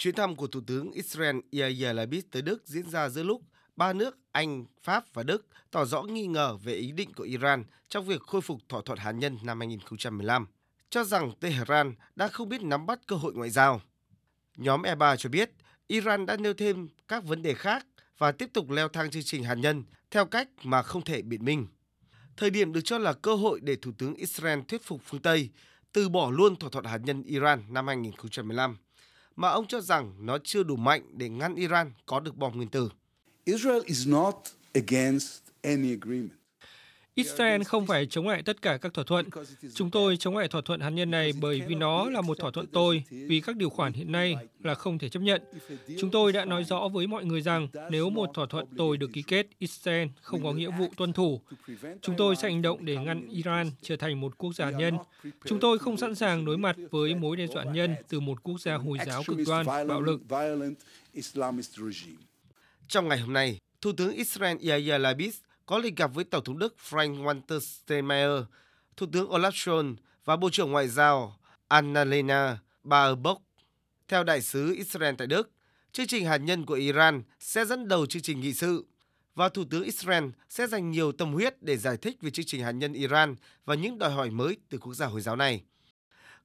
Chuyến thăm của Thủ tướng Israel Yair Lapid tới Đức diễn ra giữa lúc ba nước Anh, Pháp và Đức tỏ rõ nghi ngờ về ý định của Iran trong việc khôi phục thỏa thuận hạt nhân năm 2015, cho rằng Tehran đang không biết nắm bắt cơ hội ngoại giao. Nhóm E3 cho biết Iran đã nêu thêm các vấn đề khác và tiếp tục leo thang chương trình hạt nhân theo cách mà không thể biện minh. Thời điểm được cho là cơ hội để Thủ tướng Israel thuyết phục phương Tây từ bỏ luôn thỏa thuận hạt nhân Iran năm 2015, mà ông cho rằng nó chưa đủ mạnh để ngăn Iran có được bom nguyên tử. Israel is not against any agreement. Israel không phải chống lại tất cả các thỏa thuận. Chúng tôi chống lại thỏa thuận hạt nhân này bởi vì nó là một thỏa thuận tôi, vì các điều khoản hiện nay là không thể chấp nhận. Chúng tôi đã nói rõ với mọi người rằng nếu một thỏa thuận tôi được ký kết, Israel không có nghĩa vụ tuân thủ. Chúng tôi sẽ hành động để ngăn Iran trở thành một quốc gia hạt nhân. Chúng tôi không sẵn sàng đối mặt với mối đe dọa nhân từ một quốc gia Hồi giáo cực đoan, bạo lực. Trong ngày hôm nay, Thủ tướng Israel Yair Lapid có lịch gặp với Tổng thống Đức Frank-Walter Steinmeier, Thủ tướng Olaf Scholz và Bộ trưởng Ngoại giao Annalena Baerbock. Theo đại sứ Israel tại Đức, chương trình hạt nhân của Iran sẽ dẫn đầu chương trình nghị sự và Thủ tướng Israel sẽ dành nhiều tâm huyết để giải thích về chương trình hạt nhân Iran và những đòi hỏi mới từ quốc gia Hồi giáo này.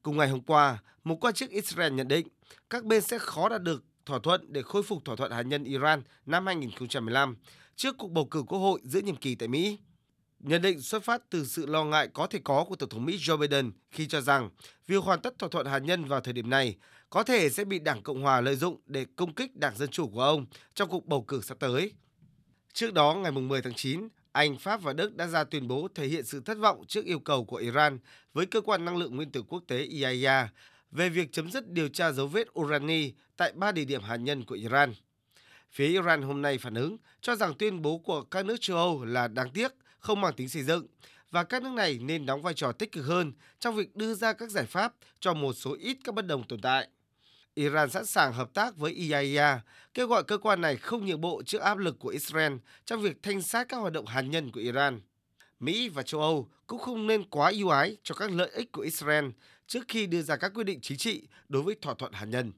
Cùng ngày hôm qua, một quan chức Israel nhận định các bên sẽ khó đạt được thỏa thuận để khôi phục thỏa thuận hạt nhân Iran năm 2015 trước cuộc bầu cử quốc hội giữa nhiệm kỳ tại Mỹ. Nhận định xuất phát từ sự lo ngại có thể có của Tổng thống Mỹ Joe Biden khi cho rằng việc hoàn tất thỏa thuận hạt nhân vào thời điểm này có thể sẽ bị Đảng Cộng Hòa lợi dụng để công kích Đảng Dân Chủ của ông trong cuộc bầu cử sắp tới. Trước đó, ngày 10 tháng 9, Anh, Pháp và Đức đã ra tuyên bố thể hiện sự thất vọng trước yêu cầu của Iran với Cơ quan Năng lượng Nguyên tử Quốc tế IAEA về việc chấm dứt điều tra dấu vết urani tại ba địa điểm hạt nhân của Iran. Phía Iran hôm nay phản ứng cho rằng tuyên bố của các nước châu Âu là đáng tiếc, không mang tính xây dựng và các nước này nên đóng vai trò tích cực hơn trong việc đưa ra các giải pháp cho một số ít các bất đồng tồn tại. Iran sẵn sàng hợp tác với IAEA, kêu gọi cơ quan này không nhượng bộ trước áp lực của Israel trong việc thanh sát các hoạt động hạt nhân của Iran. Mỹ và châu Âu cũng không nên quá ưu ái cho các lợi ích của Israel trước khi đưa ra các quyết định chính trị đối với thỏa thuận hạt nhân.